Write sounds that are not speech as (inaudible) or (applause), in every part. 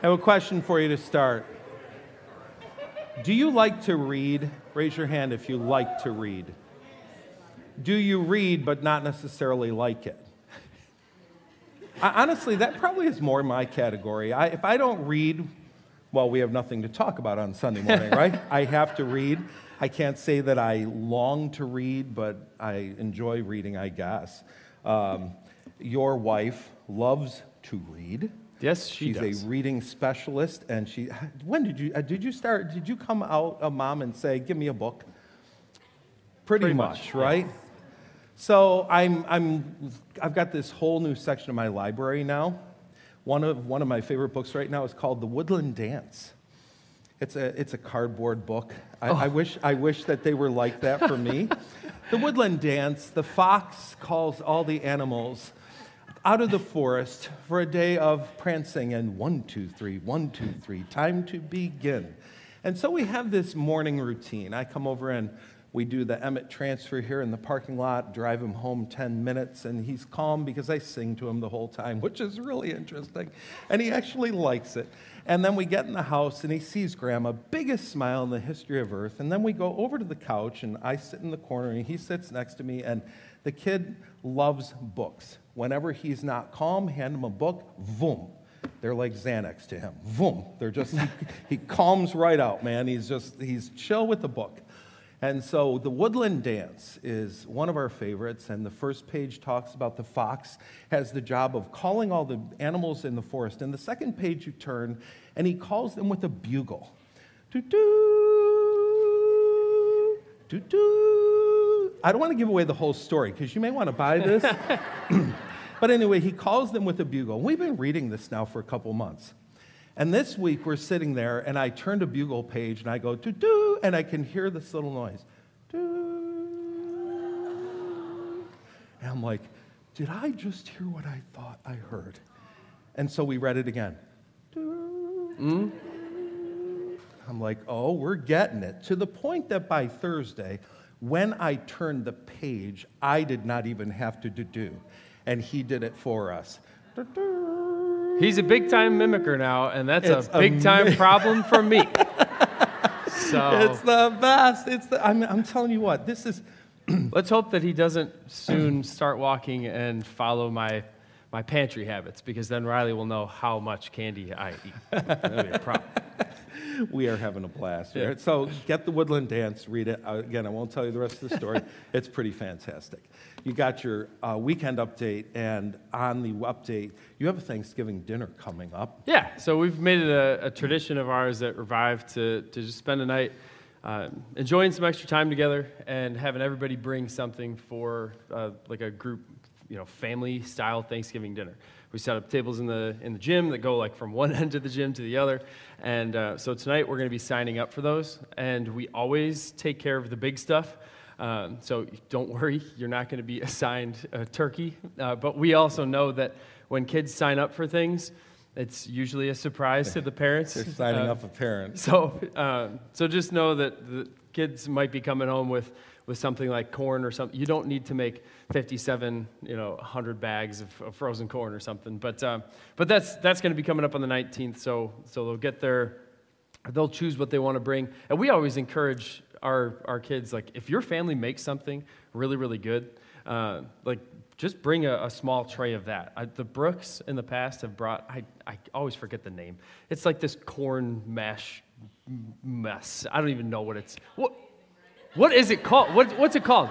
I have a question for you to start. Do you like to read? Raise your hand if you like to read. Do you read but not necessarily like it? (laughs) I, honestly, that probably is more my category. I, if I don't read, well, we have nothing to talk about on Sunday morning, right? (laughs) I have to read. I can't say that I long to read, but I enjoy reading, I guess. Um, your wife loves to read. Yes, she She's does. a reading specialist, and she. When did you uh, did you start? Did you come out a mom and say, "Give me a book"? Pretty, Pretty much, much, right? So I'm I'm I've got this whole new section of my library now. One of one of my favorite books right now is called The Woodland Dance. It's a it's a cardboard book. I, I wish I wish that they were like that for me. (laughs) the Woodland Dance. The fox calls all the animals out of the forest for a day of prancing and one, two, three, one, two, three, time to begin. And so we have this morning routine. I come over and we do the Emmett transfer here in the parking lot, drive him home 10 minutes, and he's calm because I sing to him the whole time, which is really interesting. And he actually likes it. And then we get in the house and he sees grandma, biggest smile in the history of earth. And then we go over to the couch and I sit in the corner and he sits next to me. And the kid loves books. Whenever he's not calm, hand him a book, boom. They're like Xanax to him. Boom. They're just, he, calms right out, man. He's just, he's chill with the book. And so the woodland dance is one of our favorites, and the first page talks about the fox has the job of calling all the animals in the forest. And the second page you turn, and he calls them with a bugle. Doo doo, doo doo. I don't want to give away the whole story because you may want to buy this. (laughs) (clears throat) but anyway, he calls them with a bugle. We've been reading this now for a couple months. And this week we're sitting there, and I turned a bugle page and I go, doo doo, and I can hear this little noise. Doo. And I'm like, did I just hear what I thought I heard? And so we read it again. Doo. I'm like, oh, we're getting it. To the point that by Thursday, when I turned the page, I did not even have to do, and he did it for us. He's a big time mimicker now, and that's It's a big time problem for me. (laughs) So It's the best. It's the, I'm, I'm telling you what, this is, (clears throat) let's hope that he doesn't soon start walking and follow my my pantry habits, because then Riley will know how much candy I eat. That'll be a problem. (laughs) we are having a blast. Yeah. right? So get the Woodland Dance, read it. Again, I won't tell you the rest of the story. (laughs) it's pretty fantastic. You got your uh, weekend update, and on the update, you have a Thanksgiving dinner coming up. Yeah, so we've made it a, a tradition of ours at Revive to, to just spend a night uh, enjoying some extra time together and having everybody bring something for uh, like a group, you know, family style Thanksgiving dinner. We set up tables in the in the gym that go like from one (laughs) end of the gym to the other, and uh, so tonight we're going to be signing up for those. And we always take care of the big stuff. Um, so don't worry, you're not going to be (laughs) assigned a turkey. Uh, but we also know that when kids sign up for things, it's usually a surprise to the parents. (laughs) They're signing Uh, up a parent. So, um, so just know that the kids might be coming home with, with something like corn or something. You don't need to make 57, you know, 100 bags of, of frozen corn or something. But, um, but that's, that's going to be coming up on the 19th. So, so they'll get their, they'll choose what they want to bring. And we always encourage our, our kids, like, if your family makes something really, really good, uh, like, just bring a, a small tray of that. I, the Brooks in the past have brought, I, I always forget the name. It's like this corn mash mess. I don't even know what it's, what, what is it called? What, what's it called?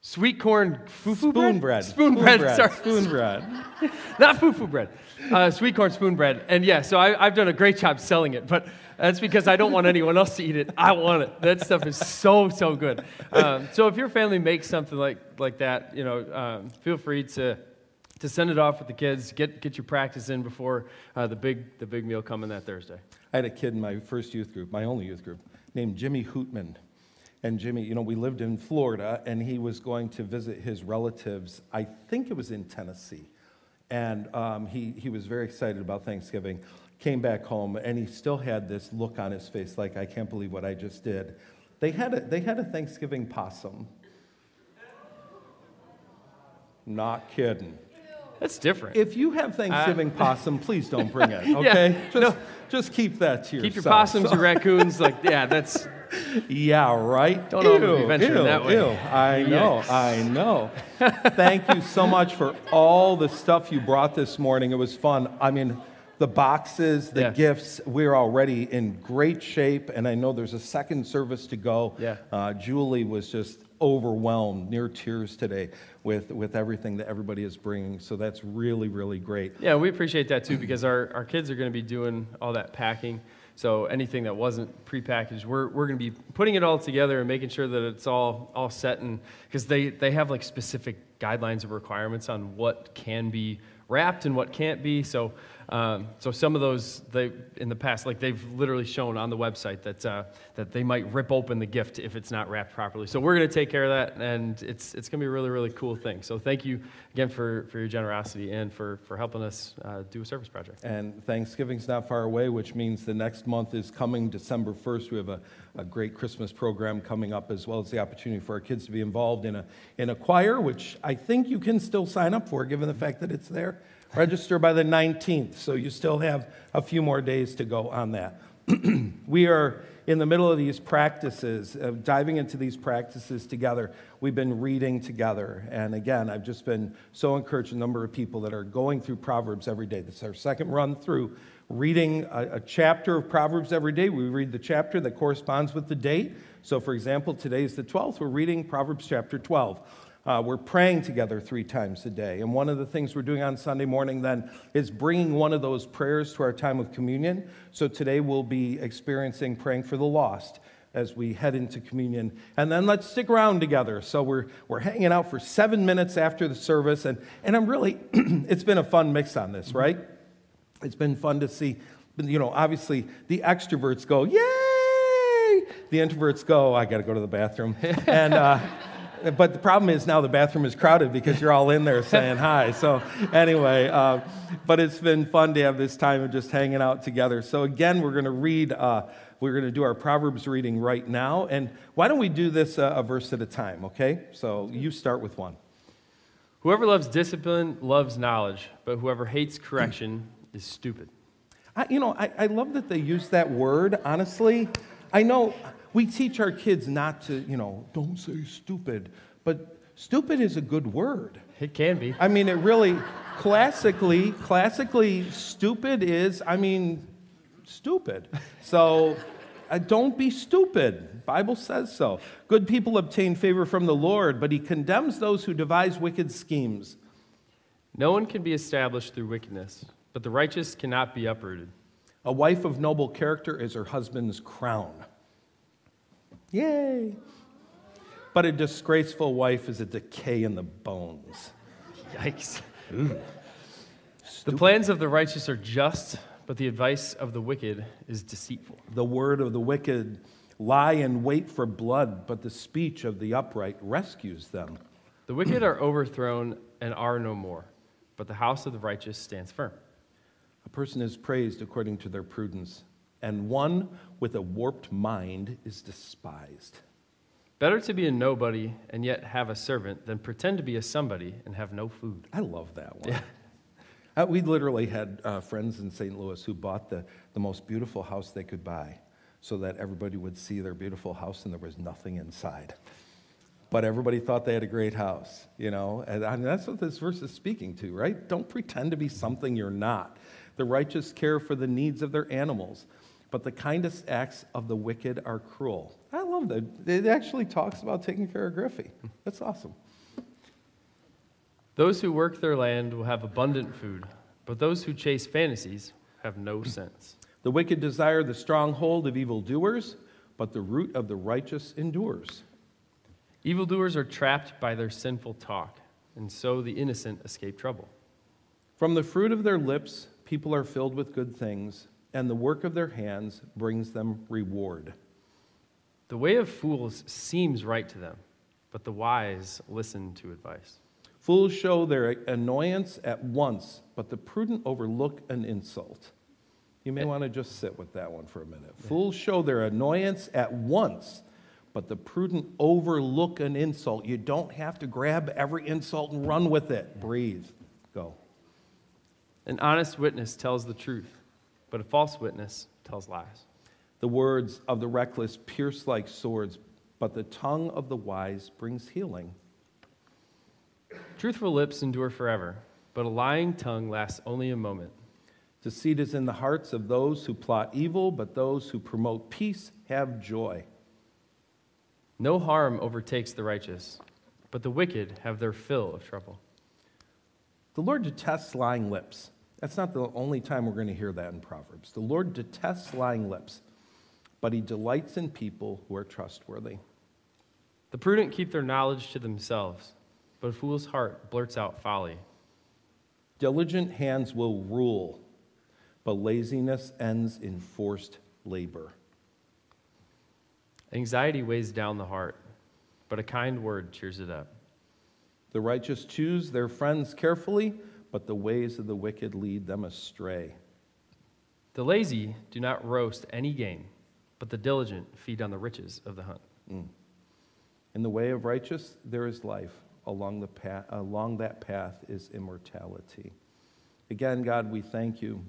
Sweet corn fufu bread Spoon bread. Spoon, bread. Sorry. Spoon bread. (laughs) Not fufu bread, uh, sweet corn spoon bread. And yeah, so I, I've done a great job selling it, but that's because I don't want anyone else to eat it. I want it. That stuff is so, so good. Um, so if your family makes something like, like that, you know, um, feel free to, to send it off with the kids. Get, get your practice in before uh, the, big, the big meal coming that Thursday. I had a kid in my first youth group, my only youth group, named Jimmy Hootman. And Jimmy, you know, we lived in Florida, and he was going to visit his relatives, I think it was in Tennessee. And um, he, he was very excited about Thanksgiving. Came back home, and he still had this look on his face like, I can't believe what I just did. They had a, they had a Thanksgiving possum. Not kidding. That's different. If you have Thanksgiving (laughs) possum, please don't bring it, (laughs) okay? just, no. just keep that to Keep your possums, So- your (laughs) raccoons, like yeah, that's Yeah, right. Don't overly venture ew, that way. ew. I know, Yikes. I know. Thank you so much for all the stuff you brought this morning. It was fun. I mean, the boxes, the Yeah. gifts, we're already in great shape, and I know there's a second service to go. Yeah. Uh, Julie was just overwhelmed, near tears today, with, with everything that everybody is bringing. So that's really, really great. Yeah, we appreciate that too because our, our kids are going to be doing all that packing. So anything that wasn't prepackaged, we're, we're going to be putting it all together and making sure that it's all, all set. And because they, they have like specific guidelines and requirements on what can be wrapped and what can't be. So, um, so some of those they in the past, like they've literally shown on the website that uh, that they might rip open the gift if it's not wrapped properly. So we're going to take care of that, and it's it's going to be a really really cool thing. So thank you again for, for your generosity and for for helping us uh, do a service project. And Thanksgiving's not far away, which means the next month is coming, December 1st. We have a, a great Christmas program coming up, as well as the opportunity for our kids to be involved in a, in a choir, which I think you can still sign up for, given the fact that it's there. Register by the 19th, so you still have a few more days to go on that. (clears throat) we are in the middle of these practices, uh, diving into these practices together. We've been reading together. And again, I've just been so encouraged, a number of people that are going through Proverbs every day. This is our second run through reading a, a chapter of Proverbs every day. We read the chapter that corresponds with the date. So, for example, today is the 12th. We're reading Proverbs chapter 12. Uh, we're praying together three times a day. And one of the things we're doing on Sunday morning then is bringing one of those prayers to our time of communion. So today we'll be experiencing praying for the lost as we head into communion. And then let's stick around together. So we're, we're hanging out for seven minutes after the service. And, and I'm really, (clears throat) it's been a fun mix on this, right? It's been fun to see, you know, obviously the extroverts go, yay! The introverts go, I got to go to the bathroom. (laughs) and, uh, but the problem is now the bathroom is crowded because you're all in there saying hi. So, anyway, uh, but it's been fun to have this time of just hanging out together. So, again, we're going to read, uh, we're going to do our Proverbs reading right now. And why don't we do this uh, a verse at a time, okay? So, you start with one. Whoever loves discipline loves knowledge, but whoever hates correction (clears throat) is stupid. I, you know, I, I love that they use that word, honestly. I know we teach our kids not to, you know, don't say stupid, but stupid is a good word. It can be. I mean, it really, classically, classically, stupid is, I mean, stupid. So uh, don't be stupid. Bible says so. Good people obtain favor from the Lord, but he condemns those who devise wicked schemes. No one can be established through wickedness, but the righteous cannot be uprooted. A wife of noble character is her husband's crown. Yay! But a disgraceful wife is a decay in the bones. Yikes. The plans of the righteous are just, but the advice of the wicked is deceitful. The word of the wicked lie in wait for blood, but the speech of the upright rescues them. The wicked are overthrown and are no more, but the house of the righteous stands firm. A person is praised according to their prudence, and one with a warped mind is despised. Better to be a nobody and yet have a servant than pretend to be a somebody and have no food. I love that one. Uh, we literally had uh, friends in St. Louis who bought the, the most beautiful house they could buy so that everybody would see their beautiful house and there was nothing inside. But everybody thought they had a great house, you know? And I mean, that's what this verse is speaking to, right? Don't pretend to be something you're not. The righteous care for the needs of their animals, but the kindest acts of the wicked are cruel. I love that. It actually talks about taking care of Griffey. That's awesome. Those who work their land will have abundant food, but those who chase fantasies have no (clears throat) sense. The wicked desire the stronghold of evildoers, but the root of the righteous endures. Evildoers are trapped by their sinful talk, and so the innocent escape trouble. From the fruit of their lips, people are filled with good things, and the work of their hands brings them reward. The way of fools seems right to them, but the wise listen to advice. Fools show their annoyance at once, but the prudent overlook an insult. You may eh. want to just sit with that one for a minute. Fools show their annoyance at once, but the prudent overlook an insult. You don't have to grab every insult and run with it. Breathe. Go. An honest witness tells the truth, but a false witness tells lies. The words of the reckless pierce like swords, but the tongue of the wise brings healing. Truthful lips endure forever, but a lying tongue lasts only a moment. Deceit is in the hearts of those who plot evil, but those who promote peace have joy. No harm overtakes the righteous, but the wicked have their fill of trouble. The Lord detests lying lips. That's not the only time we're going to hear that in Proverbs. The Lord detests lying lips, but he delights in people who are trustworthy. The prudent keep their knowledge to themselves, but a fool's heart blurts out folly. Diligent hands will rule, but laziness ends in forced labor. Anxiety weighs down the heart, but a kind word cheers it up. The righteous choose their friends carefully, but the ways of the wicked lead them astray. The lazy do not roast any game, but the diligent feed on the riches of the hunt. Mm. In the way of righteous, there is life. Along, the path, along that path is immortality. Again, God, we thank you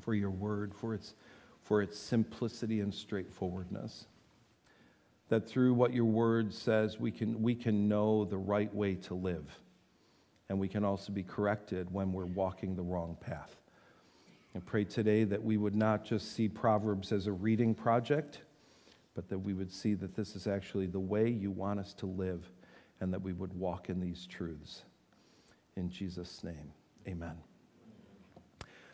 for your word, for its, for its simplicity and straightforwardness. That through what your word says, we can, we can know the right way to live. And we can also be corrected when we're walking the wrong path. I pray today that we would not just see Proverbs as a reading project, but that we would see that this is actually the way you want us to live and that we would walk in these truths. In Jesus' name, amen.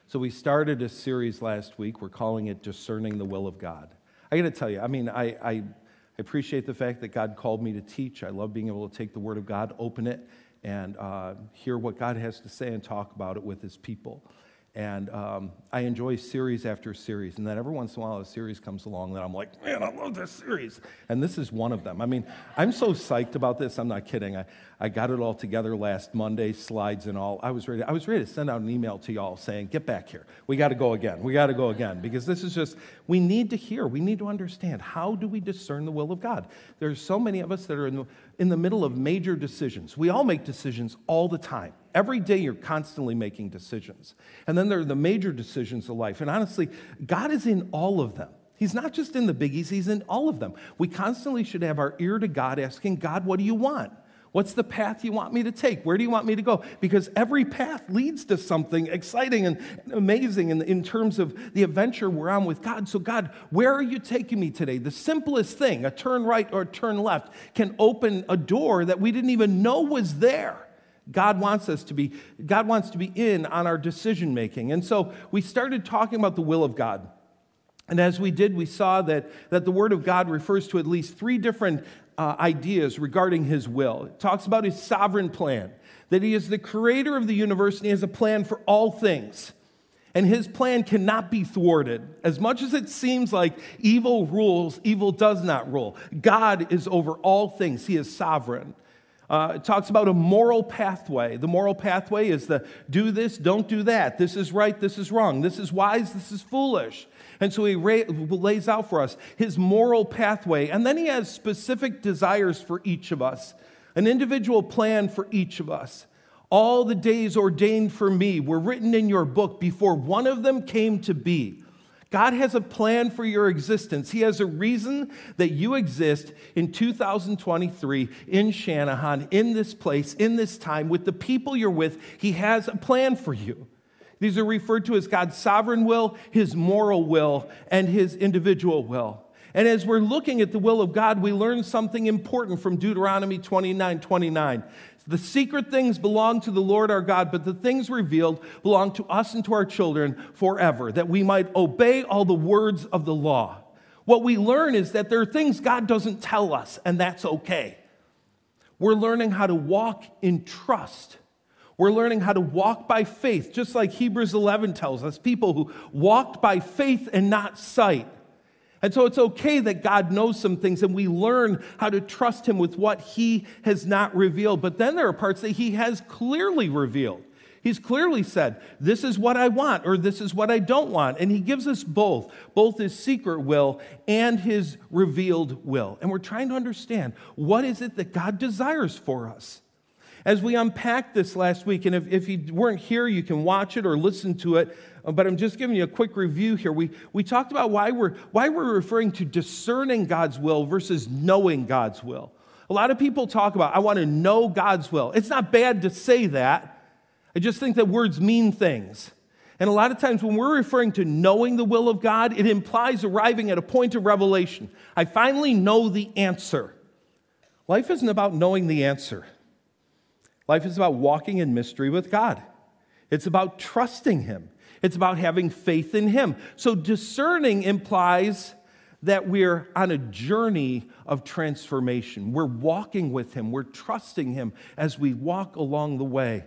So, we started a series last week. We're calling it Discerning the Will of God. I got to tell you, I mean, I, I appreciate the fact that God called me to teach. I love being able to take the Word of God, open it, and uh, hear what God has to say and talk about it with His people. And um, I enjoy series after series. And then every once in a while, a series comes along that I'm like, man, I love this series. And this is one of them. I mean, I'm so psyched about this. I'm not kidding. I, I got it all together last Monday, slides and all. I was ready. I was ready to send out an email to y'all saying, get back here. We got to go again. We got to go again. Because this is just, we need to hear. We need to understand. How do we discern the will of God? There's so many of us that are in the, in the middle of major decisions. We all make decisions all the time. Every day you're constantly making decisions. And then there are the major decisions of life. And honestly, God is in all of them. He's not just in the biggies, He's in all of them. We constantly should have our ear to God asking, God, what do you want? What's the path you want me to take? Where do you want me to go? Because every path leads to something exciting and amazing in, in terms of the adventure we're on with God. So, God, where are you taking me today? The simplest thing, a turn right or a turn left, can open a door that we didn't even know was there. God wants us to be, God wants to be in on our decision making. And so we started talking about the will of God. And as we did, we saw that, that the Word of God refers to at least three different uh, ideas regarding His will. It talks about His sovereign plan, that He is the creator of the universe and He has a plan for all things. And His plan cannot be thwarted. As much as it seems like evil rules, evil does not rule. God is over all things, He is sovereign. Uh, it talks about a moral pathway. The moral pathway is the do this, don't do that. This is right, this is wrong. This is wise, this is foolish. And so he ra- lays out for us his moral pathway. And then he has specific desires for each of us, an individual plan for each of us. All the days ordained for me were written in your book before one of them came to be. God has a plan for your existence. He has a reason that you exist in 2023 in Shanahan, in this place, in this time, with the people you're with. He has a plan for you. These are referred to as God's sovereign will, His moral will, and His individual will. And as we're looking at the will of God, we learn something important from Deuteronomy 29 29. The secret things belong to the Lord our God, but the things revealed belong to us and to our children forever, that we might obey all the words of the law. What we learn is that there are things God doesn't tell us, and that's okay. We're learning how to walk in trust. We're learning how to walk by faith, just like Hebrews 11 tells us people who walked by faith and not sight. And so it's okay that God knows some things and we learn how to trust Him with what He has not revealed. But then there are parts that He has clearly revealed. He's clearly said, This is what I want, or this is what I don't want. And He gives us both, both His secret will and His revealed will. And we're trying to understand what is it that God desires for us. As we unpacked this last week, and if, if you weren't here, you can watch it or listen to it, uh, but I'm just giving you a quick review here. We, we talked about why we're, why we're referring to discerning God's will versus knowing God's will. A lot of people talk about, I want to know God's will. It's not bad to say that. I just think that words mean things. And a lot of times when we're referring to knowing the will of God, it implies arriving at a point of revelation. I finally know the answer. Life isn't about knowing the answer, life is about walking in mystery with God. It's about trusting Him, it's about having faith in Him. So discerning implies that we're on a journey of transformation. We're walking with Him, we're trusting Him as we walk along the way.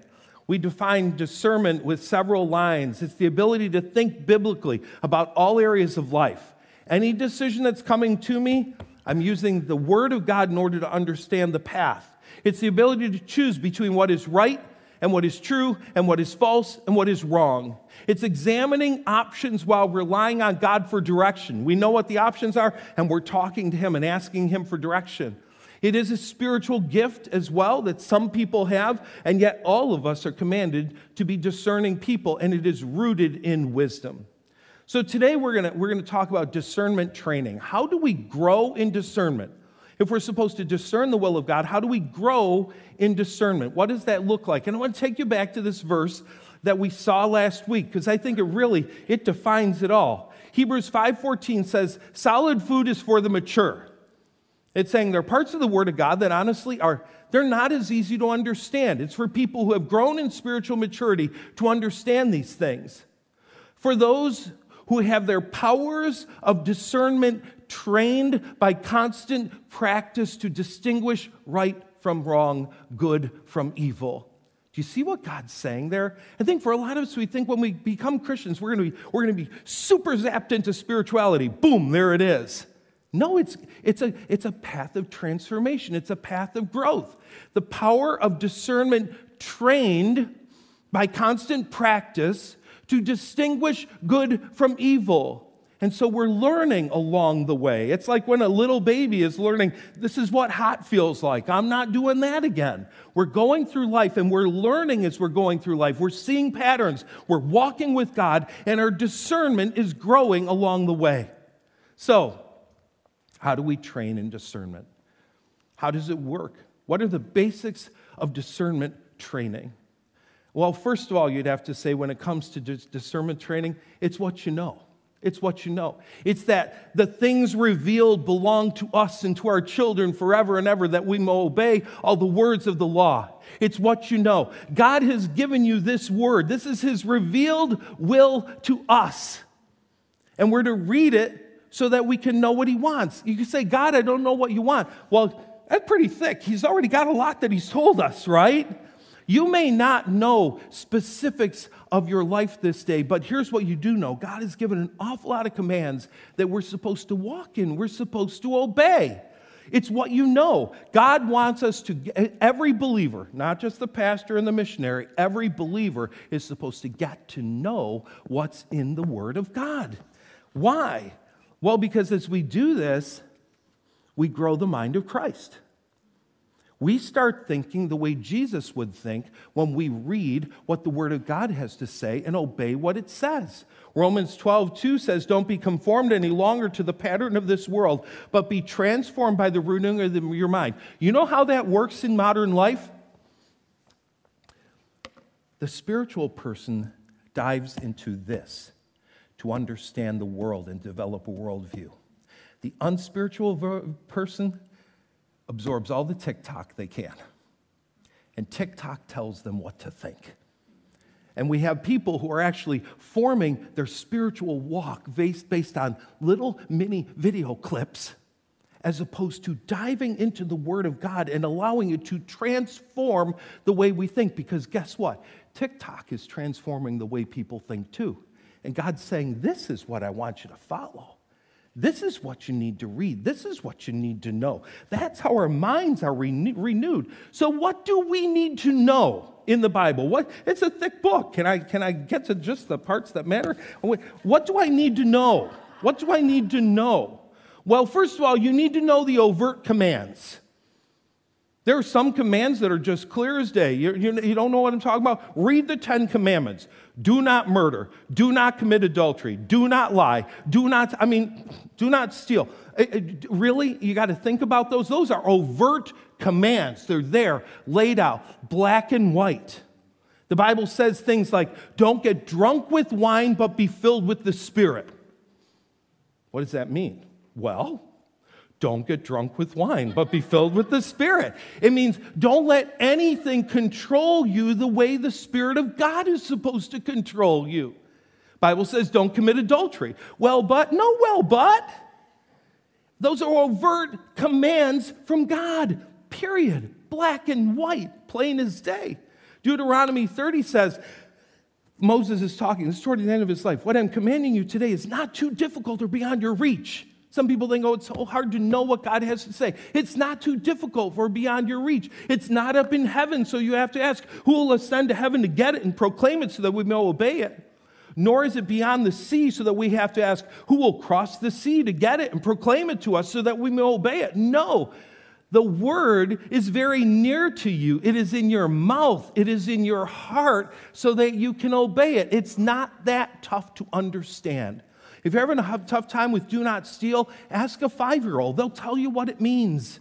We define discernment with several lines. It's the ability to think biblically about all areas of life. Any decision that's coming to me, I'm using the Word of God in order to understand the path. It's the ability to choose between what is right and what is true and what is false and what is wrong. It's examining options while relying on God for direction. We know what the options are and we're talking to Him and asking Him for direction. It is a spiritual gift as well that some people have, and yet all of us are commanded to be discerning people, and it is rooted in wisdom. So today we're going we're to talk about discernment training. How do we grow in discernment? If we're supposed to discern the will of God, how do we grow in discernment? What does that look like? And I want to take you back to this verse that we saw last week because I think it really it defines it all. Hebrews 5:14 says, "Solid food is for the mature." It's saying there are parts of the word of God that honestly are they're not as easy to understand. It's for people who have grown in spiritual maturity to understand these things. For those who have their powers of discernment trained by constant practice to distinguish right from wrong, good from evil. Do you see what God's saying there? I think for a lot of us, we think when we become Christians, we're going to be, we're going to be super zapped into spirituality. Boom, there it is. No, it's, it's, a, it's a path of transformation, it's a path of growth. The power of discernment trained by constant practice to distinguish good from evil. And so we're learning along the way. It's like when a little baby is learning, this is what hot feels like. I'm not doing that again. We're going through life and we're learning as we're going through life. We're seeing patterns. We're walking with God, and our discernment is growing along the way. So, how do we train in discernment? How does it work? What are the basics of discernment training? Well, first of all, you'd have to say when it comes to discernment training, it's what you know. It's what you know. It's that the things revealed belong to us and to our children forever and ever, that we may obey all the words of the law. It's what you know. God has given you this word. This is His revealed will to us. And we're to read it so that we can know what He wants. You can say, God, I don't know what you want. Well, that's pretty thick. He's already got a lot that He's told us, right? You may not know specifics of your life this day, but here's what you do know God has given an awful lot of commands that we're supposed to walk in, we're supposed to obey. It's what you know. God wants us to, every believer, not just the pastor and the missionary, every believer is supposed to get to know what's in the Word of God. Why? Well, because as we do this, we grow the mind of Christ we start thinking the way Jesus would think when we read what the Word of God has to say and obey what it says. Romans 12, 2 says, Don't be conformed any longer to the pattern of this world, but be transformed by the renewing of your mind. You know how that works in modern life? The spiritual person dives into this to understand the world and develop a worldview. The unspiritual person absorbs all the TikTok they can. And TikTok tells them what to think. And we have people who are actually forming their spiritual walk based, based on little mini video clips as opposed to diving into the Word of God and allowing it to transform the way we think. Because guess what? TikTok is transforming the way people think too. And God's saying, This is what I want you to follow. This is what you need to read. This is what you need to know. That's how our minds are renewed. So, what do we need to know in the Bible? What, it's a thick book. Can I, can I get to just the parts that matter? What do I need to know? What do I need to know? Well, first of all, you need to know the overt commands. There are some commands that are just clear as day. You, you, you, don't know what I'm talking about? Read the Ten Commandments. Do not murder. Do not commit adultery. Do not lie. Do not, I mean, do not steal. Eh, eh, it, it, really? You got to think about those. Those are overt commands. They're there, laid out, black and white. The Bible says things like, don't get drunk with wine, but be filled with the Spirit. What does that mean? Well, don't get drunk with wine, but be filled with the Spirit. It means don't let anything control you the way the Spirit of God is supposed to control you. Bible says don't commit adultery. Well, but, no, well, but. Those are overt commands from God, period. Black and white, plain as day. Deuteronomy 30 says, Moses is talking, this is toward the end of his life. What I'm commanding you today is not too difficult or beyond your reach. Some people think, oh, it's so hard to know what God has to say. It's not too difficult for beyond your reach. It's not up in heaven, so you have to ask, who will ascend to heaven to get it and proclaim it so that we may obey it? Nor is it beyond the sea, so that we have to ask, who will cross the sea to get it and proclaim it to us so that we may obey it? No. The word is very near to you. It is in your mouth, it is in your heart, so that you can obey it. It's not that tough to understand. If you're having a tough time with do not steal, ask a five year old. They'll tell you what it means.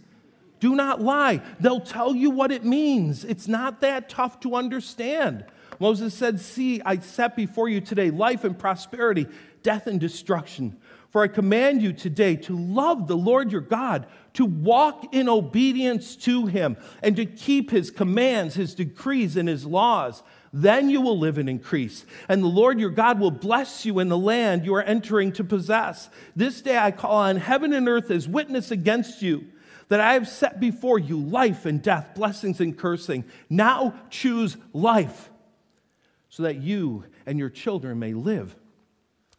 Do not lie. They'll tell you what it means. It's not that tough to understand. Moses said, See, I set before you today life and prosperity, death and destruction. For I command you today to love the Lord your God, to walk in obedience to him, and to keep his commands, his decrees, and his laws then you will live and increase. And the Lord your God will bless you in the land you are entering to possess. This day I call on heaven and earth as witness against you that I have set before you life and death, blessings and cursing. Now choose life so that you and your children may live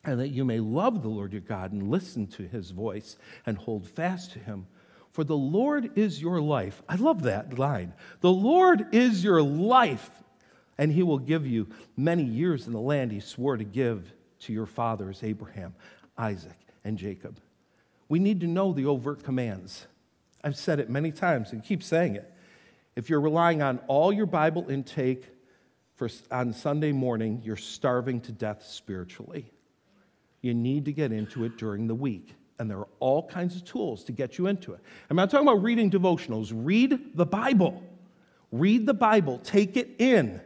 and that you may love the Lord your God and listen to his voice and hold fast to him. For the Lord is your life. I love that line. The Lord is your life and he will give you many years in the land he swore to give to your fathers, Abraham, Isaac, and Jacob. We need to know the overt commands. I've said it many times and keep saying it. If you're relying on all your Bible intake for, on Sunday morning, you're starving to death spiritually. You need to get into it during the week. And there are all kinds of tools to get you into it. I'm not talking about reading devotionals. Read the Bible. Read the Bible. Take it in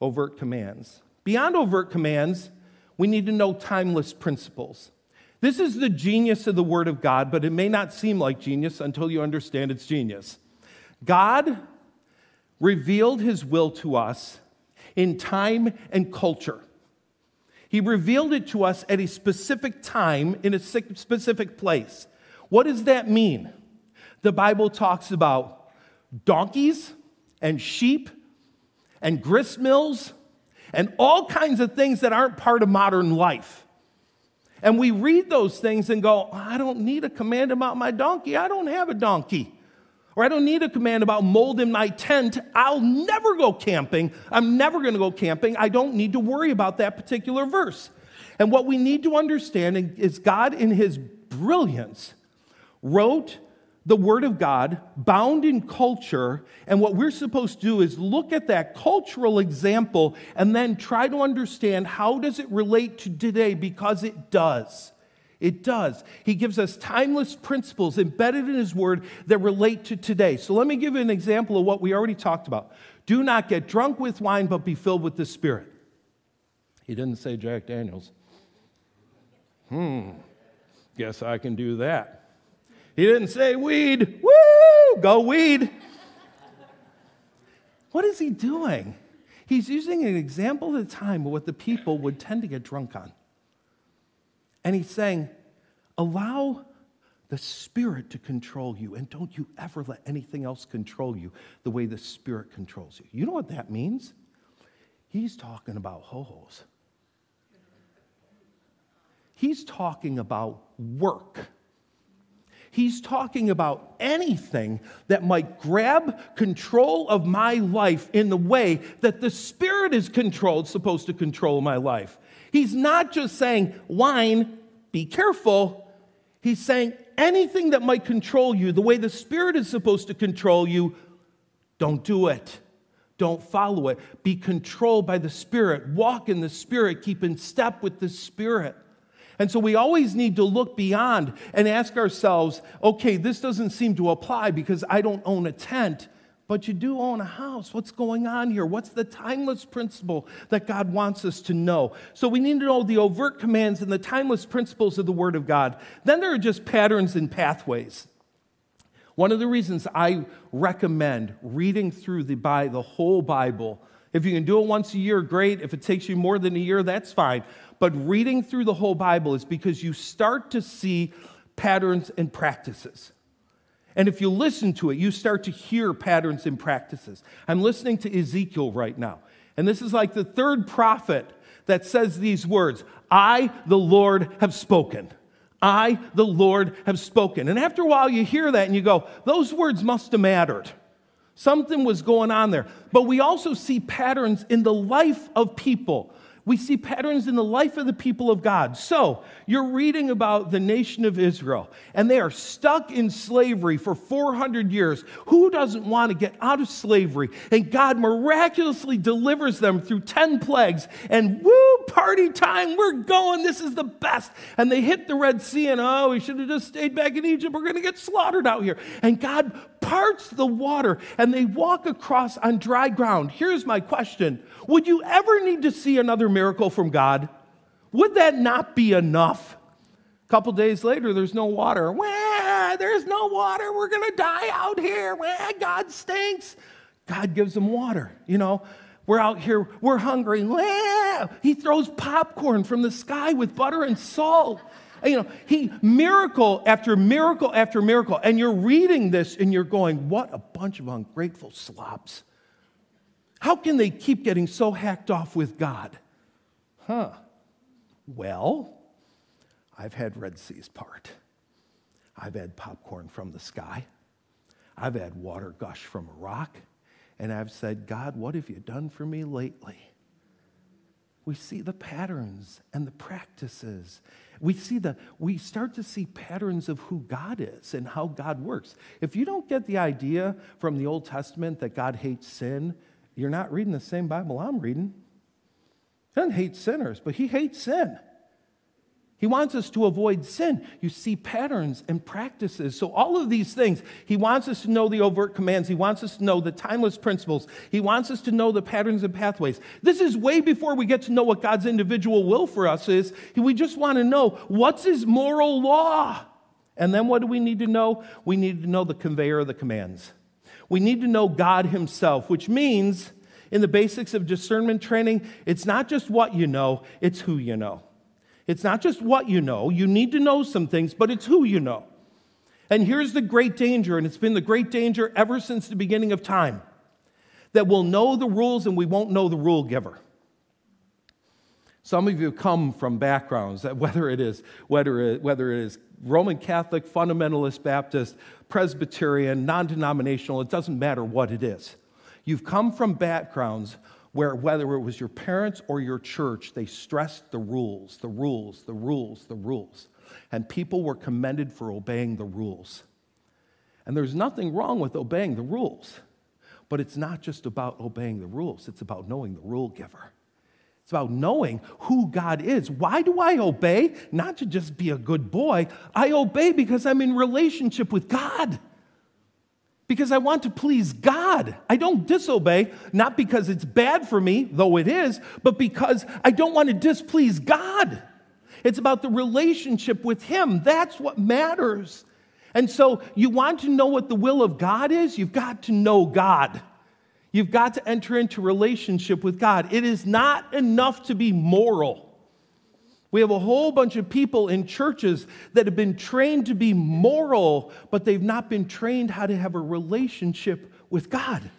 overt commands. Beyond overt commands, we need to know timeless principles. This is the genius of the Word of God, but it may not seem like genius until you understand its genius. God revealed His will to us in time and culture. He revealed it to us at a specific time in a specific place. What does that mean? The Bible talks about donkeys and sheep and grist mills and all kinds of things that aren't part of modern life. And we read those things and go, I don't need a command about my donkey. I don't have a donkey. Or I don't need a command about mold in my tent. I'll never go camping. I'm never going to go camping. I don't need to worry about that particular verse. And what we need to understand is God, in His brilliance, wrote the Word of God bound in culture. And what we're supposed to do is look at that cultural example and then try to understand how does it relate to today because it does. It does. He gives us timeless principles embedded in His Word that relate to today. So let me give you an example of what we already talked about. Do not get drunk with wine, but be filled with the Spirit. He didn't say Jack Daniels. Hmm, guess I can do that. He didn't say weed. Woo! Go weed. What is he doing? He's using an example at a time of what the people would tend to get drunk on. And he's saying, allow the Spirit to control you, and don't you ever let anything else control you the way the Spirit controls you. You know what that means? He's talking about ho hos. He's talking about work. He's talking about anything that might grab control of my life in the way that the Spirit is controlled, supposed to control my life. He's not just saying, wine, be careful. He's saying anything that might control you, the way the Spirit is supposed to control you, don't do it. Don't follow it. Be controlled by the Spirit. Walk in the Spirit. Keep in step with the Spirit. And so we always need to look beyond and ask ourselves okay, this doesn't seem to apply because I don't own a tent, but you do own a house. What's going on here? What's the timeless principle that God wants us to know? So we need to know the overt commands and the timeless principles of the Word of God. Then there are just patterns and pathways. One of the reasons I recommend reading through the, by the whole Bible, if you can do it once a year, great. If it takes you more than a year, that's fine. But reading through the whole Bible is because you start to see patterns and practices. And if you listen to it, you start to hear patterns and practices. I'm listening to Ezekiel right now. And this is like the third prophet that says these words I, the Lord, have spoken. I, the Lord, have spoken. And after a while, you hear that and you go, those words must have mattered. Something was going on there. But we also see patterns in the life of people we see patterns in the life of the people of God. So, you're reading about the nation of Israel, and they are stuck in slavery for 400 years. Who doesn't want to get out of slavery? And God miraculously delivers them through 10 plagues, and woo, party time, we're going, this is the best. And they hit the Red Sea, and oh, we should have just stayed back in Egypt, we're going to get slaughtered out here. And God parts the water, and they walk across on dry ground. Here's my question would you ever need to see another miracle from God? Would that not be enough? A couple days later, there's no water. Wah, there's no water. We're going to die out here. Wah, God stinks. God gives them water. You know, we're out here, we're hungry. Wah, he throws popcorn from the sky with butter and salt. You know, he miracle after miracle after miracle. And you're reading this and you're going, what a bunch of ungrateful slobs. How can they keep getting so hacked off with God? Huh. Well, I've had Red Seas part. I've had popcorn from the sky. I've had water gush from a rock. And I've said, God, what have you done for me lately? We see the patterns and the practices. We see the we start to see patterns of who God is and how God works. If you don't get the idea from the Old Testament that God hates sin, you're not reading the same Bible I'm reading. He doesn't hate sinners, but he hates sin. He wants us to avoid sin. You see patterns and practices. So, all of these things, he wants us to know the overt commands. He wants us to know the timeless principles. He wants us to know the patterns and pathways. This is way before we get to know what God's individual will for us is. We just want to know what's his moral law? And then what do we need to know? We need to know the conveyor of the commands. We need to know God Himself, which means in the basics of discernment training, it's not just what you know, it's who you know. It's not just what you know, you need to know some things, but it's who you know. And here's the great danger, and it's been the great danger ever since the beginning of time that we'll know the rules and we won't know the rule giver. Some of you come from backgrounds that whether it is whether it, whether it is Roman Catholic, fundamentalist Baptist, Presbyterian, non-denominational, it doesn't matter what it is. You've come from backgrounds where whether it was your parents or your church, they stressed the rules, the rules, the rules, the rules. And people were commended for obeying the rules. And there's nothing wrong with obeying the rules, but it's not just about obeying the rules, it's about knowing the rule giver. It's about knowing who God is. Why do I obey? Not to just be a good boy. I obey because I'm in relationship with God. Because I want to please God. I don't disobey, not because it's bad for me, though it is, but because I don't want to displease God. It's about the relationship with Him. That's what matters. And so, you want to know what the will of God is? You've got to know God. You've got to enter into relationship with God. It is not enough to be moral. We have a whole bunch of people in churches that have been trained to be moral, but they've not been trained how to have a relationship with God.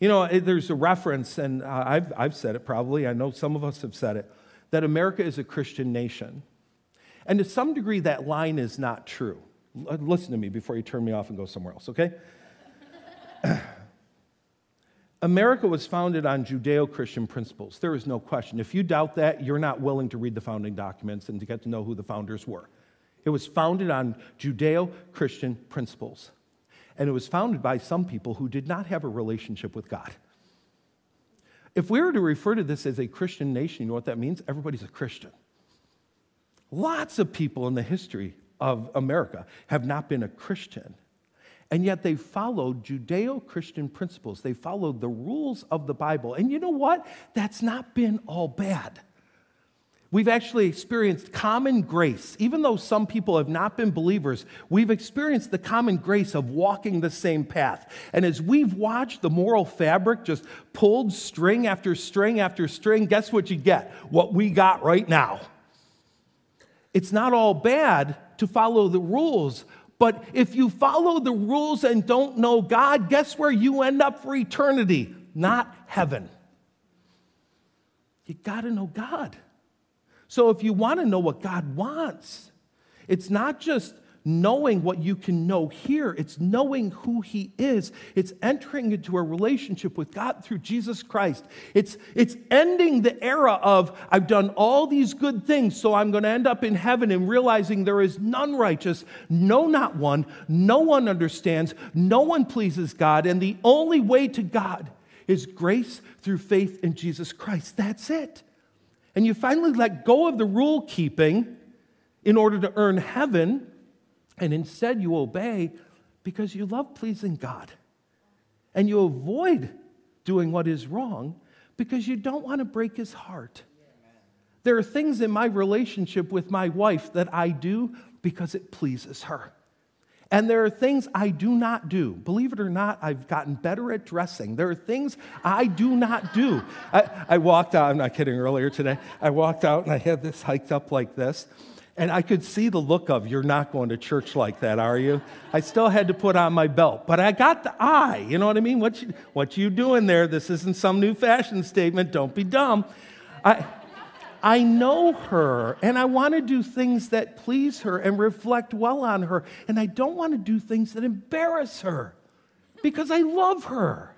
You know, there's a reference, and uh, I've, I've said it probably, I know some of us have said it, that America is a Christian nation. And to some degree, that line is not true. Listen to me before you turn me off and go somewhere else, okay? (clears throat) America was founded on Judeo Christian principles. There is no question. If you doubt that, you're not willing to read the founding documents and to get to know who the founders were. It was founded on Judeo Christian principles. And it was founded by some people who did not have a relationship with God. If we were to refer to this as a Christian nation, you know what that means? Everybody's a Christian. Lots of people in the history of America have not been a Christian. And yet they followed Judeo Christian principles. They followed the rules of the Bible. And you know what? That's not been all bad. We've actually experienced common grace. Even though some people have not been believers, we've experienced the common grace of walking the same path. And as we've watched the moral fabric just pulled string after string after string, guess what you get? What we got right now. It's not all bad to follow the rules, but if you follow the rules and don't know God, guess where you end up for eternity? Not heaven. You got to know God. So if you want to know what God wants, it's not just knowing what you can know here, it's knowing who He is. It's entering into a relationship with God through Jesus Christ. It's, it's ending the era of, I've done all these good things, so I'm going to end up in heaven and realizing there is none righteous, no, not one. No one understands, no one pleases God, and the only way to God is grace through faith in Jesus Christ. That's it and you finally let go of the rule keeping in order to earn heaven, and instead you obey because you love pleasing God. And you avoid doing what is wrong because you don't want to break his heart. There are things in my relationship with my wife that I do because it pleases her. And there are things I do not do. Believe it or not, I've gotten better at dressing. There are things I do not do. I, I, walked out, I'm not kidding, earlier today, I walked out and I had this hiked up like this. And I could see the look of, you're not going to church like that, are you? I still had to put on my belt, but I got the eye. You know what I mean? What you, what you doing there? This isn't some new fashion statement. Don't be dumb. I, I know her and I want to do things that please her and reflect well on her. And I don't want to do things that embarrass her because I love her.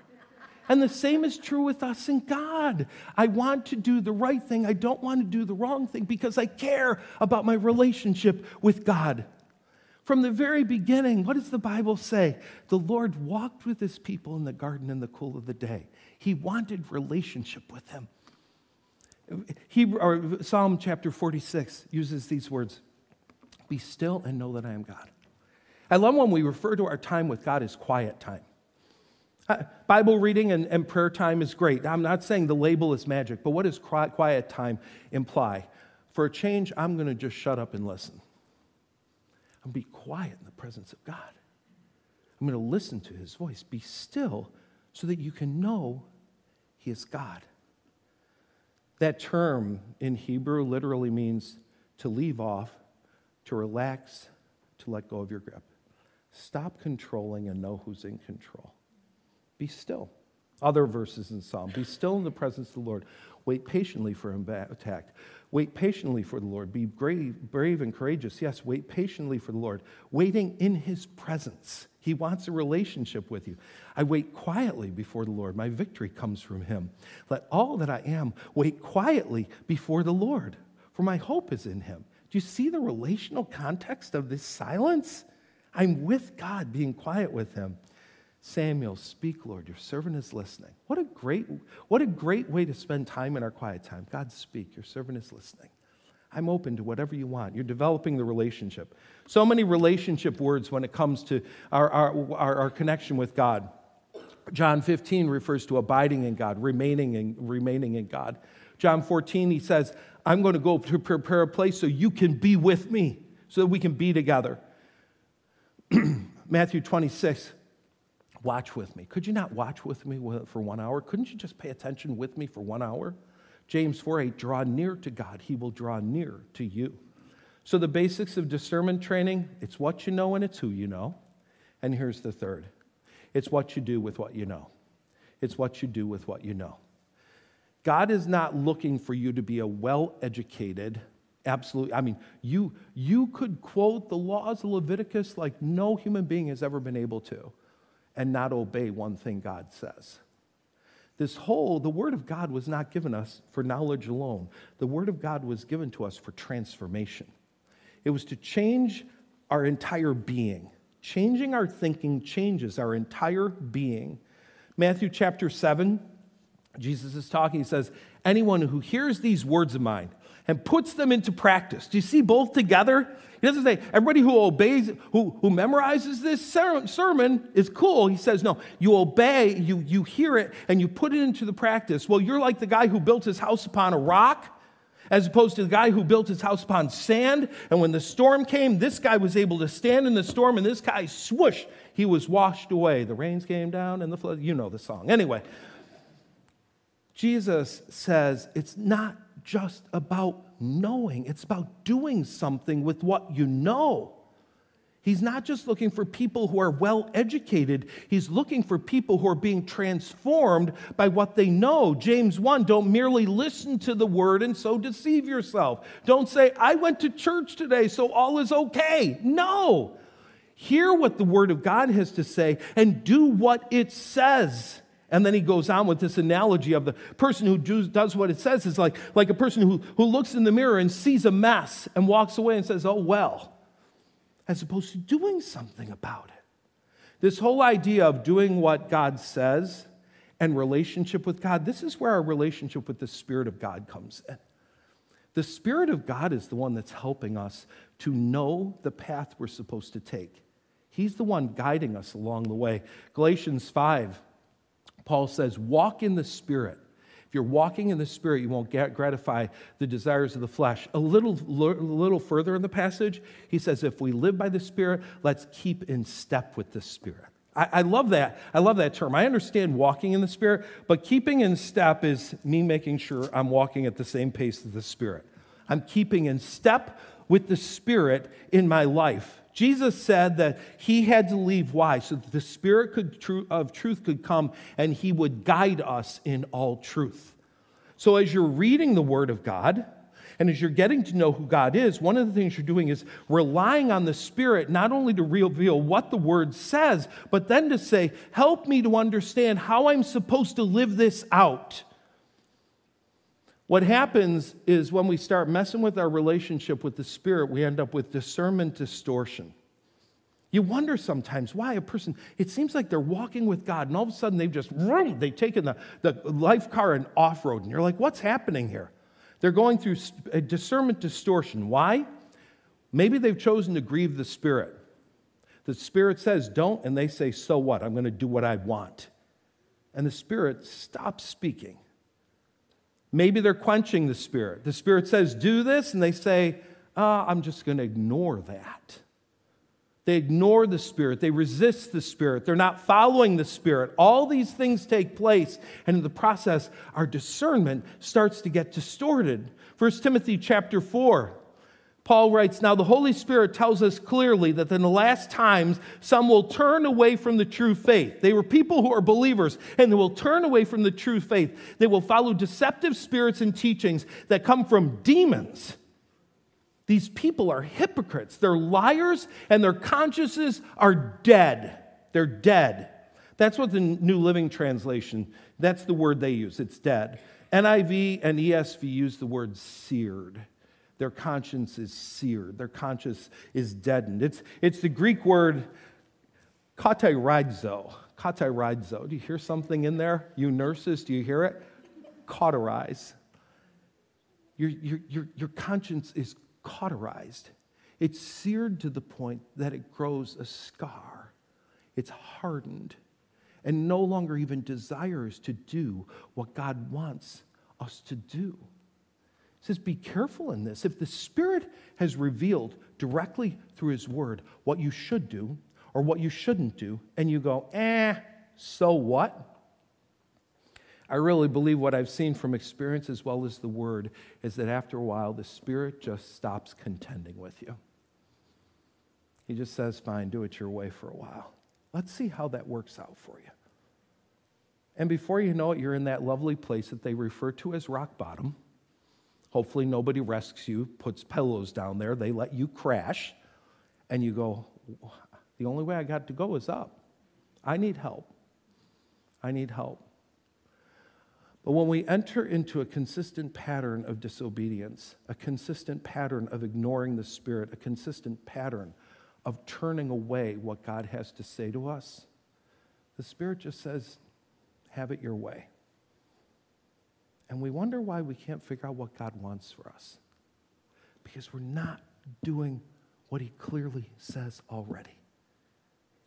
And the same is true with us and God. I want to do the right thing. I don't want to do the wrong thing because I care about my relationship with God. From the very beginning, what does the Bible say? The Lord walked with his people in the garden in the cool of the day. He wanted relationship with them. Psalm chapter 46 uses these words Be still and know that I am God. I love when we refer to our time with God as quiet time. Uh, Bible reading and, and prayer time is great. I'm not saying the label is magic, but what does quiet time imply? For a change, I'm going to just shut up and listen. I'm going to be quiet in the presence of God. I'm going to listen to his voice. Be still so that you can know he is God. That term in Hebrew literally means to leave off, to relax, to let go of your grip. Stop controlling and know who's in control. Be still. Other verses in Psalm Be still in the presence of the Lord. Wait patiently for him attack. Wait patiently for the Lord. Be brave, brave and courageous. Yes, wait patiently for the Lord. Waiting in his presence. He wants a relationship with you. I wait quietly before the Lord. My victory comes from him. Let all that I am wait quietly before the Lord, for my hope is in him. Do you see the relational context of this silence? I'm with God, being quiet with him. Samuel, speak, Lord, your servant is listening. What a great, what a great way to spend time in our quiet time. God, speak, your servant is listening. I'm open to whatever you want. You're developing the relationship. So many relationship words when it comes to our, our, our, our connection with God. John 15 refers to abiding in God, remaining in, remaining in God. John 14, he says, I'm going to go to prepare a place so you can be with me, so that we can be together. (clears throat) Matthew 26, watch with me. Could you not watch with me for one hour? Couldn't you just pay attention with me for one hour? James 4 8, draw near to God, he will draw near to you. So, the basics of discernment training it's what you know and it's who you know. And here's the third it's what you do with what you know. It's what you do with what you know. God is not looking for you to be a well educated, absolutely. I mean, you, you could quote the laws of Leviticus like no human being has ever been able to and not obey one thing God says. This whole, the Word of God was not given us for knowledge alone. The Word of God was given to us for transformation. it was to change our entire being. Changing our thinking changes our entire being. Matthew chapter 7, Jesus is talking. He says, Anyone who hears these words of mine and puts them into practice. Do you see both together? He doesn't say everybody who obeys, who, who memorizes this sermon is cool. He says, no, you obey, you, you hear it, and you put it into the practice. Well, you're like the guy who built his house upon a rock as opposed to the guy who built his house upon sand. And when the storm came, this guy was able to stand in the storm, and this guy, swoosh, he was washed away. The rains came down and the flood. You know the song. Anyway, Jesus says it's not just about knowing, it's about doing something with what you know. He's not just looking for people who are well educated, he's looking for people who are being transformed by what they know. James 1 don't merely listen to the word and so deceive yourself. Don't say, I went to church today, so all is okay. No. Hear what the word of God has to say and do what it says. And then he goes on with this analogy of the person who does what it says is like, like a person who, who looks in the mirror and sees a mess and walks away and says, Oh, well, as opposed to doing something about it. This whole idea of doing what God says and relationship with God, this is where our relationship with the Spirit of God comes in. The Spirit of God is the one that's helping us to know the path we're supposed to take. He's the one guiding us along the way. Galatians 5 Paul says, walk in the Spirit. If you're walking in the Spirit, you won't gratify the desires of the flesh. A little, little further in the passage, he says, if we live by the Spirit, let's keep in step with the Spirit. I, I love that. I love that term. I understand walking in the Spirit, but keeping in step is me making sure I'm walking at the same pace as the Spirit. I'm keeping in step with the Spirit in my life. Jesus said that he had to leave. Why? So that the Spirit could, of truth could come and he would guide us in all truth. So as you're reading the Word of God, and as you're getting to know who God is, one of the things you're doing is relying on the Spirit not only to reveal what the Word says, but then to say, Help me to understand how I'm supposed to live this out. What happens is when we start messing with our relationship with the Spirit, we end up with discernment distortion. You wonder sometimes why a person, it seems like they're walking with God and all of a sudden they've just, they've taken the, the life car and off road. And you're like, what's happening here? They're going through a discernment distortion. Why? Maybe they've chosen to grieve the Spirit. The Spirit says, don't, and they say, so what? I'm going to do what I want. And the Spirit stops speaking. Maybe they're quenching the Spirit. The Spirit says, Do this, and they say, uh, I'm just going to ignore that. They ignore the Spirit. They resist the Spirit. They're not following the Spirit. All these things take place, and in the process, our discernment starts to get distorted. 1 Timothy chapter 4 Paul writes, Now the Holy Spirit tells us clearly that in the last times some will turn away from the true faith. They were people who are believers, and they will turn away from the true faith. They will follow deceptive spirits and teachings that come from demons. These people are hypocrites. They're liars, and their consciences are dead. They're dead. That's what the New Living Translation, that's the word they use. It's dead. NIV and ESV use the word seared. Their conscience is seared, their conscience is deadened. It's, it's the Greek word katerizo. Katerizo. Do you hear something in there? You nurses, do you hear it? Cauterize. Your, your, your, your conscience is cauterized. It's seared to the point that it grows a scar. It's hardened and no longer even desires to do what God wants us to do says, Be careful in this. If the Spirit has revealed directly through His Word what you should do or what you shouldn't do, and you go, eh, so what? I really believe what I've seen from experience as well as the Word is that after a while, the Spirit just stops contending with you. He just says, Fine, do it your way for a while. Let's see how that works out for you. And before you know it, you're in that lovely place that they refer to as rock bottom Hopefully, nobody rescues you, puts pillows down there, they let you crash, and you go, The only way I got to go is up. I need help. I need help. But when we enter into a consistent pattern of disobedience, a consistent pattern of ignoring the Spirit, a consistent pattern of turning away what God has to say to us, the Spirit just says, have it your way. And we wonder why we can't figure out what God wants for us. Because we're not doing what He clearly says already.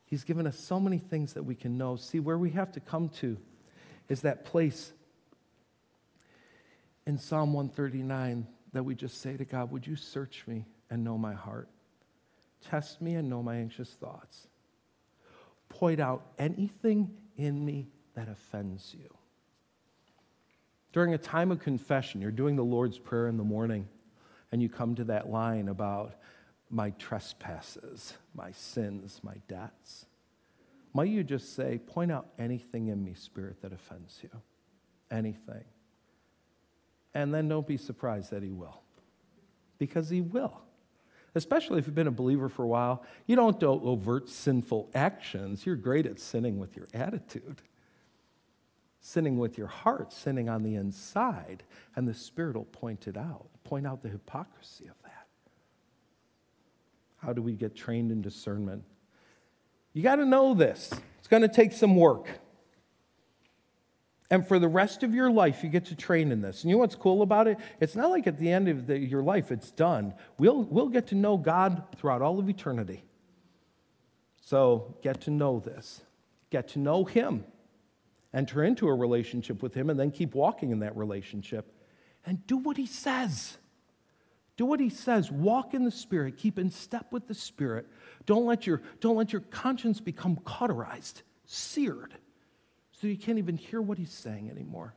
He's given us so many things that we can know. See, where we have to come to is that place in Psalm 139 that we just say to God, Would you search me and know my heart? Test me and know my anxious thoughts. Point out anything in me that offends you. During a time of confession, you're doing the Lord's Prayer in the morning, and you come to that line about my trespasses, my sins, my debts. Might you just say, point out anything in me, Spirit, that offends you? Anything. And then don't be surprised that He will, because He will. Especially if you've been a believer for a while, you don't do overt sinful actions. You're great at sinning with your attitude sinning with your heart, sinning on the inside, and the Spirit will point it out, point out the hypocrisy of that. How do we get trained in discernment? You got to know this. It's going to take some work. And for the rest of your life, you get to train in this. And you know what's cool about it? It's not like at the end of the, your life, it's done. We'll, we'll get to know God throughout all of eternity. So get to know this, get to know Him enter into a relationship with Him, and then keep walking in that relationship. And do what He says. Do what He says. Walk in the Spirit. Keep in step with the Spirit. Don't let your, don't let your conscience become cauterized, seared, so you can't even hear what He's saying anymore.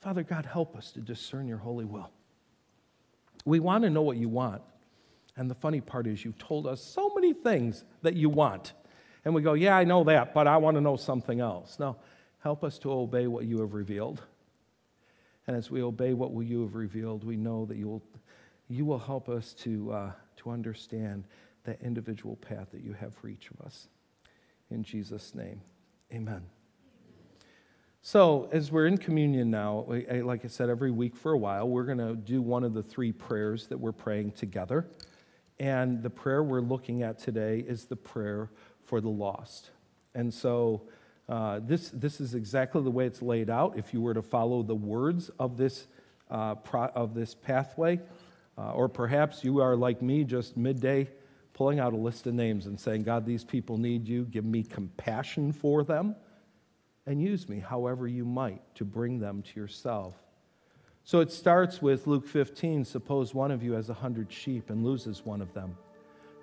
Father God, help us to discern your holy will. We want to know what you want. And the funny part is, you've told us so many things that you want. And we go, Yeah, I know that, but I want to know something else. No, Help us to obey what you have revealed. And as we obey what you have revealed, we know that you will, you will help us to, uh, to understand that individual path that you have for each of us. In Jesus' name, amen. So, as we're in communion now, like I said, every week for a while, we're going to do one of the three prayers that we're praying together. And the prayer we're looking at today is the prayer for the lost. And so, uh, this, this is exactly the way it's laid out. If you were to follow the words of this, uh, pro, of this pathway, uh, or perhaps you are like me, just midday pulling out a list of names and saying, God, these people need you. Give me compassion for them and use me however you might to bring them to yourself. So it starts with Luke 15 suppose one of you has a hundred sheep and loses one of them.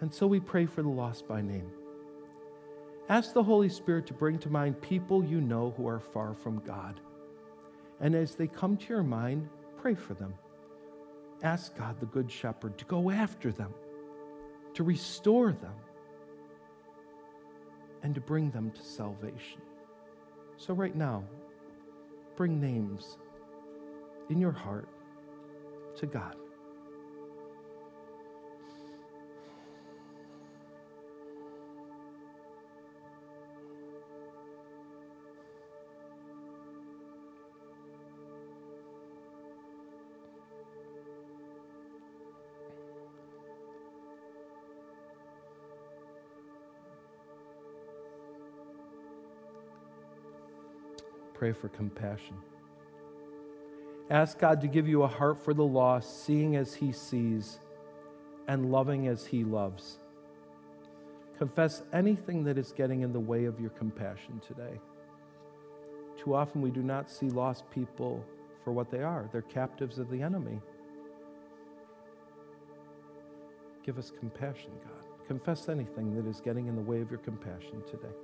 And so we pray for the lost by name. Ask the Holy Spirit to bring to mind people you know who are far from God. And as they come to your mind, pray for them. Ask God, the Good Shepherd, to go after them, to restore them, and to bring them to salvation. So, right now, bring names in your heart to God. Pray for compassion. Ask God to give you a heart for the lost, seeing as He sees and loving as He loves. Confess anything that is getting in the way of your compassion today. Too often we do not see lost people for what they are they're captives of the enemy. Give us compassion, God. Confess anything that is getting in the way of your compassion today.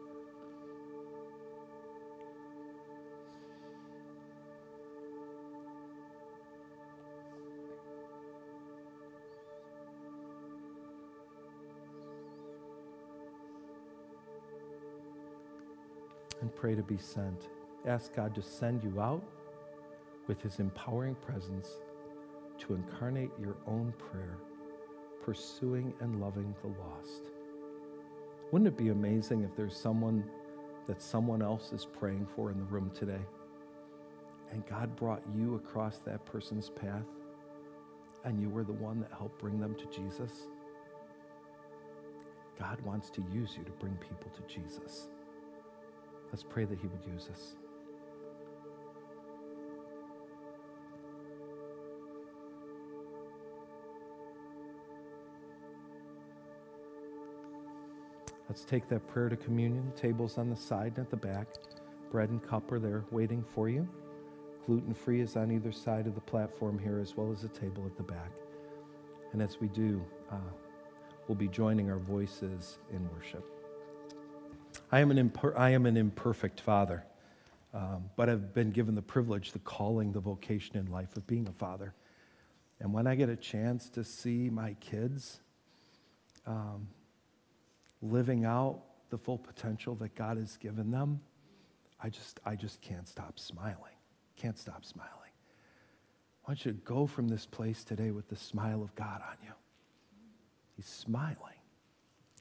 Pray to be sent. Ask God to send you out with his empowering presence to incarnate your own prayer, pursuing and loving the lost. Wouldn't it be amazing if there's someone that someone else is praying for in the room today? And God brought you across that person's path, and you were the one that helped bring them to Jesus? God wants to use you to bring people to Jesus. Let's pray that He would use us. Let's take that prayer to communion. Tables on the side and at the back. Bread and cup are there waiting for you. Gluten free is on either side of the platform here, as well as a table at the back. And as we do, uh, we'll be joining our voices in worship. I am an, imper- I am an imperfect father, um, but I've been given the privilege, the calling, the vocation in life of being a father. And when I get a chance to see my kids um, living out the full potential that God has given them, I just, I just can't stop smiling. Can't stop smiling. I want you to go from this place today with the smile of God on you. He's smiling.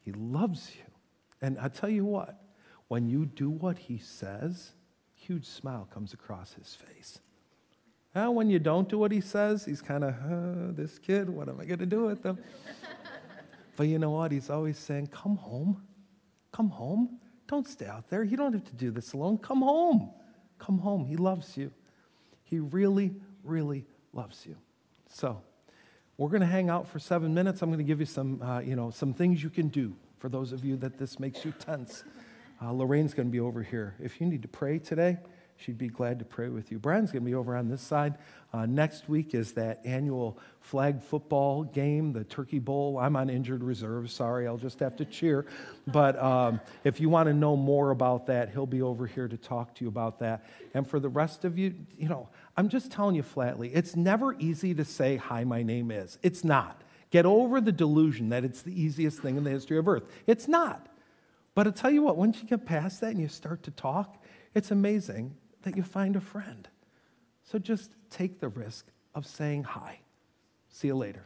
He loves you. And I tell you what, when you do what he says, huge smile comes across his face. Now, when you don't do what he says, he's kind of, uh, this kid, what am I going to do with them? (laughs) but you know what? He's always saying, come home. Come home. Don't stay out there. You don't have to do this alone. Come home. Come home. He loves you. He really, really loves you. So, we're going to hang out for seven minutes. I'm going to give you some, uh, you know, some things you can do for those of you that this makes you tense. Uh, Lorraine's going to be over here. If you need to pray today, she'd be glad to pray with you. Brian's going to be over on this side. Uh, next week is that annual flag football game, the Turkey Bowl. I'm on injured reserve. Sorry, I'll just have to cheer. But um, if you want to know more about that, he'll be over here to talk to you about that. And for the rest of you, you know, I'm just telling you flatly, it's never easy to say, Hi, my name is. It's not. Get over the delusion that it's the easiest thing in the history of earth. It's not. But I'll tell you what, once you get past that and you start to talk, it's amazing that you find a friend. So just take the risk of saying hi. See you later.